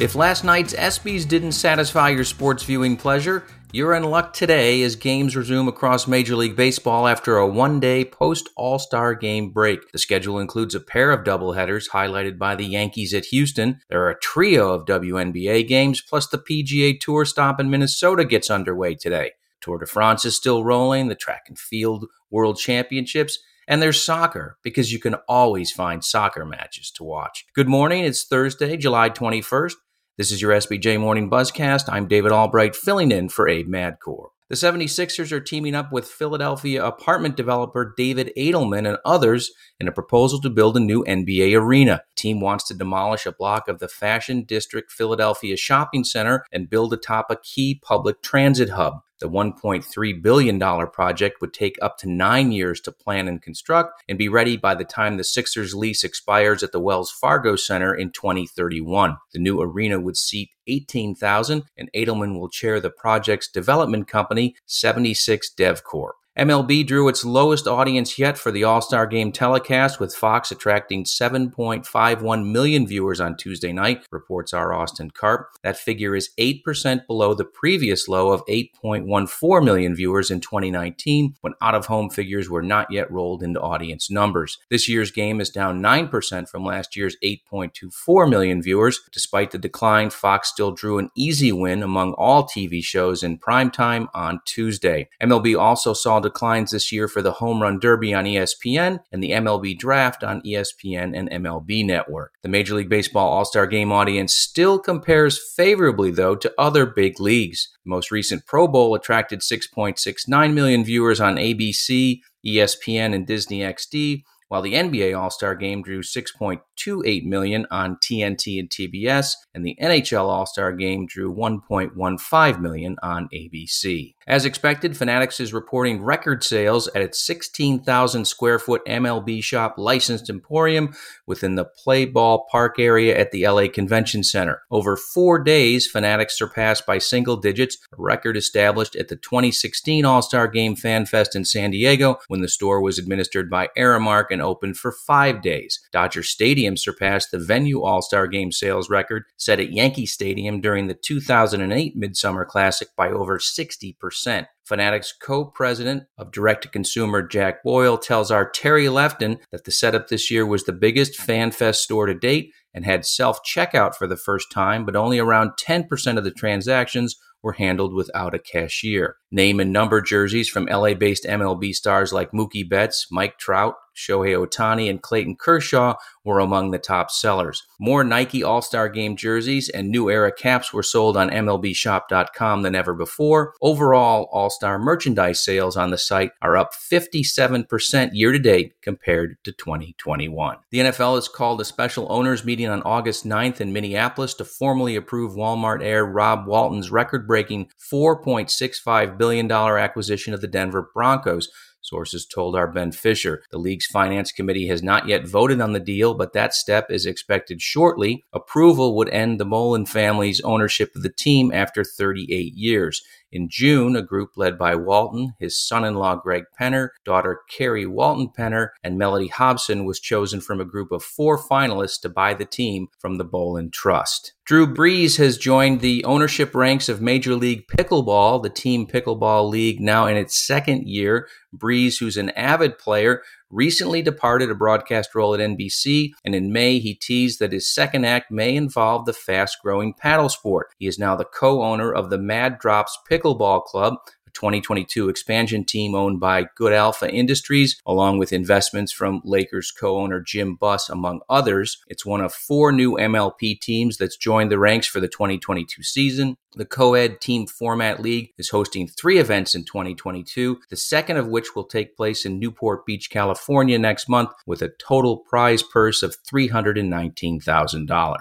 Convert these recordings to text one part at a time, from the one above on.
If last night's ESPYs didn't satisfy your sports viewing pleasure, you're in luck today as games resume across Major League Baseball after a one day post All Star game break. The schedule includes a pair of doubleheaders highlighted by the Yankees at Houston. There are a trio of WNBA games, plus the PGA Tour stop in Minnesota gets underway today. Tour de France is still rolling, the track and field world championships, and there's soccer because you can always find soccer matches to watch. Good morning. It's Thursday, July 21st. This is your SBJ Morning Buzzcast. I'm David Albright, filling in for Abe Madkour. The 76ers are teaming up with Philadelphia apartment developer David Adelman and others in a proposal to build a new NBA arena. The team wants to demolish a block of the Fashion District Philadelphia Shopping Center and build atop a key public transit hub. The $1.3 billion project would take up to nine years to plan and construct and be ready by the time the Sixers lease expires at the Wells Fargo Center in 2031. The new arena would seat 18,000 and Adelman will chair the project's development company, 76 DevCorp. MLB drew its lowest audience yet for the All Star Game telecast, with Fox attracting 7.51 million viewers on Tuesday night, reports our Austin Karp. That figure is 8% below the previous low of 8.14 million viewers in 2019, when out of home figures were not yet rolled into audience numbers. This year's game is down 9% from last year's 8.24 million viewers. Despite the decline, Fox still drew an easy win among all TV shows in primetime on Tuesday. MLB also saw declines this year for the Home Run Derby on ESPN and the MLB Draft on ESPN and MLB Network. The Major League Baseball All Star Game audience still compares favorably, though, to other big leagues. The most recent Pro Bowl attracted 6.69 million viewers on ABC, ESPN, and Disney XD, while the NBA All-Star Game drew 6.28 million on TNT and TBS, and the NHL All-Star Game drew 1.15 million on ABC. As expected, Fanatics is reporting record sales at its 16,000 square foot MLB shop licensed emporium within the Play Ball Park area at the LA Convention Center. Over four days, Fanatics surpassed by single digits a record established at the 2016 All Star Game Fan Fest in San Diego when the store was administered by Aramark and opened for five days. Dodger Stadium surpassed the venue All Star Game sales record set at Yankee Stadium during the 2008 Midsummer Classic by over 60%. Fanatics co president of direct to consumer Jack Boyle tells our Terry Lefton that the setup this year was the biggest FanFest store to date and had self checkout for the first time, but only around 10% of the transactions were handled without a cashier. Name and number jerseys from LA based MLB stars like Mookie Betts, Mike Trout, Shohei Ohtani, and Clayton Kershaw were among the top sellers. More Nike All Star Game jerseys and new era caps were sold on MLBShop.com than ever before. Overall, All Star merchandise sales on the site are up 57% year to date compared to 2021. The NFL has called a special owners meeting on August 9th in Minneapolis to formally approve Walmart heir Rob Walton's record breaking $4.65 billion acquisition of the Denver Broncos. Sources told our Ben Fisher. The league's finance committee has not yet voted on the deal, but that step is expected shortly. Approval would end the Bowlen family's ownership of the team after 38 years. In June, a group led by Walton, his son in law Greg Penner, daughter Carrie Walton Penner, and Mellody Hobson was chosen from a group of four finalists to buy the team from the Bowlen Trust. Drew Brees has joined the ownership ranks of Major League Pickleball, the Team Pickleball League, now in its second year. Brees, who's an avid player, recently departed a broadcast role at NBC, and in May he teased that his second act may involve the fast growing paddle sport. He is now the co owner of the Mad Drops Pickleball Club, 2022 expansion team owned by Good Alpha Industries, along with investments from Lakers co owner Jim Buss, among others. It's one of four new MLP teams that's joined the ranks for the 2022 season. The co-ed team format league is hosting three events in 2022, the second of which will take place in Newport Beach, California next month with a total prize purse of $319,000.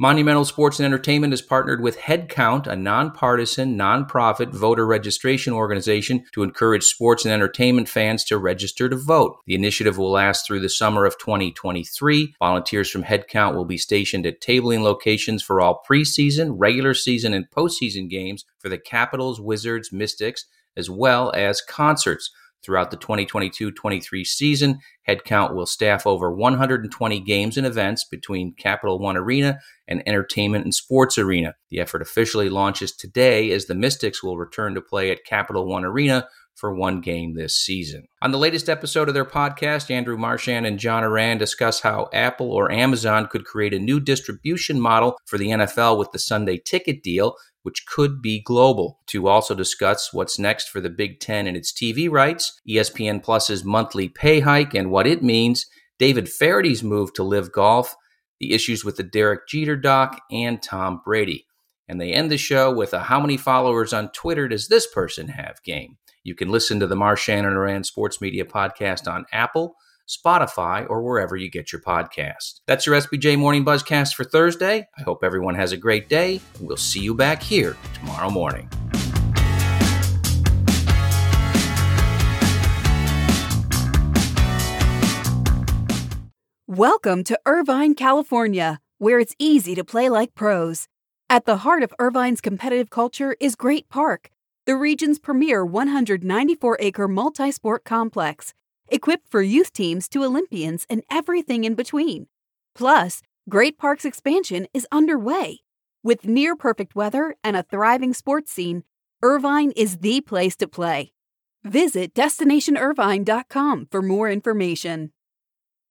Monumental Sports and Entertainment has partnered with Headcount, a nonpartisan, nonprofit voter registration organization, to encourage sports and entertainment fans to register to vote. The initiative will last through the summer of 2023. Volunteers from Headcount will be stationed at tabling locations for all preseason, regular season, and postseason games for the Capitals, Wizards, Mystics, as well as concerts. Throughout the 2022 23 season, Headcount will staff over 120 games and events between Capital One Arena and Entertainment and Sports Arena. The effort officially launches today as the Mystics will return to play at Capital One Arena for one game this season. On the latest episode of their podcast, Andrew Marchand and John Ourand discuss how Apple or Amazon could create a new distribution model for the NFL with the Sunday ticket deal which could be global. To also discuss what's next for the Big Ten and its TV rights, ESPN Plus's monthly pay hike and what it means, David Feherty's move to LIV Golf, the issues with the Derek Jeter doc, and Tom Brady. And they end the show with a How many followers on Twitter does this person have game? You can listen to the Marchand and Ourand Sports Media podcast on Apple, Spotify, or wherever you get your podcast. That's your SBJ Morning Buzzcast for Thursday. I hope everyone has a great day, and we'll see you back here tomorrow morning. Welcome to Irvine, California, where it's easy to play like pros. At the heart of Irvine's competitive culture is Great Park, the region's premier 194 acre multi sport complex equipped for youth teams to Olympians and everything in between. Plus, Great Park's expansion is underway. With near perfect weather and a thriving sports scene, Irvine is the place to play. Visit destinationirvine.com for more information.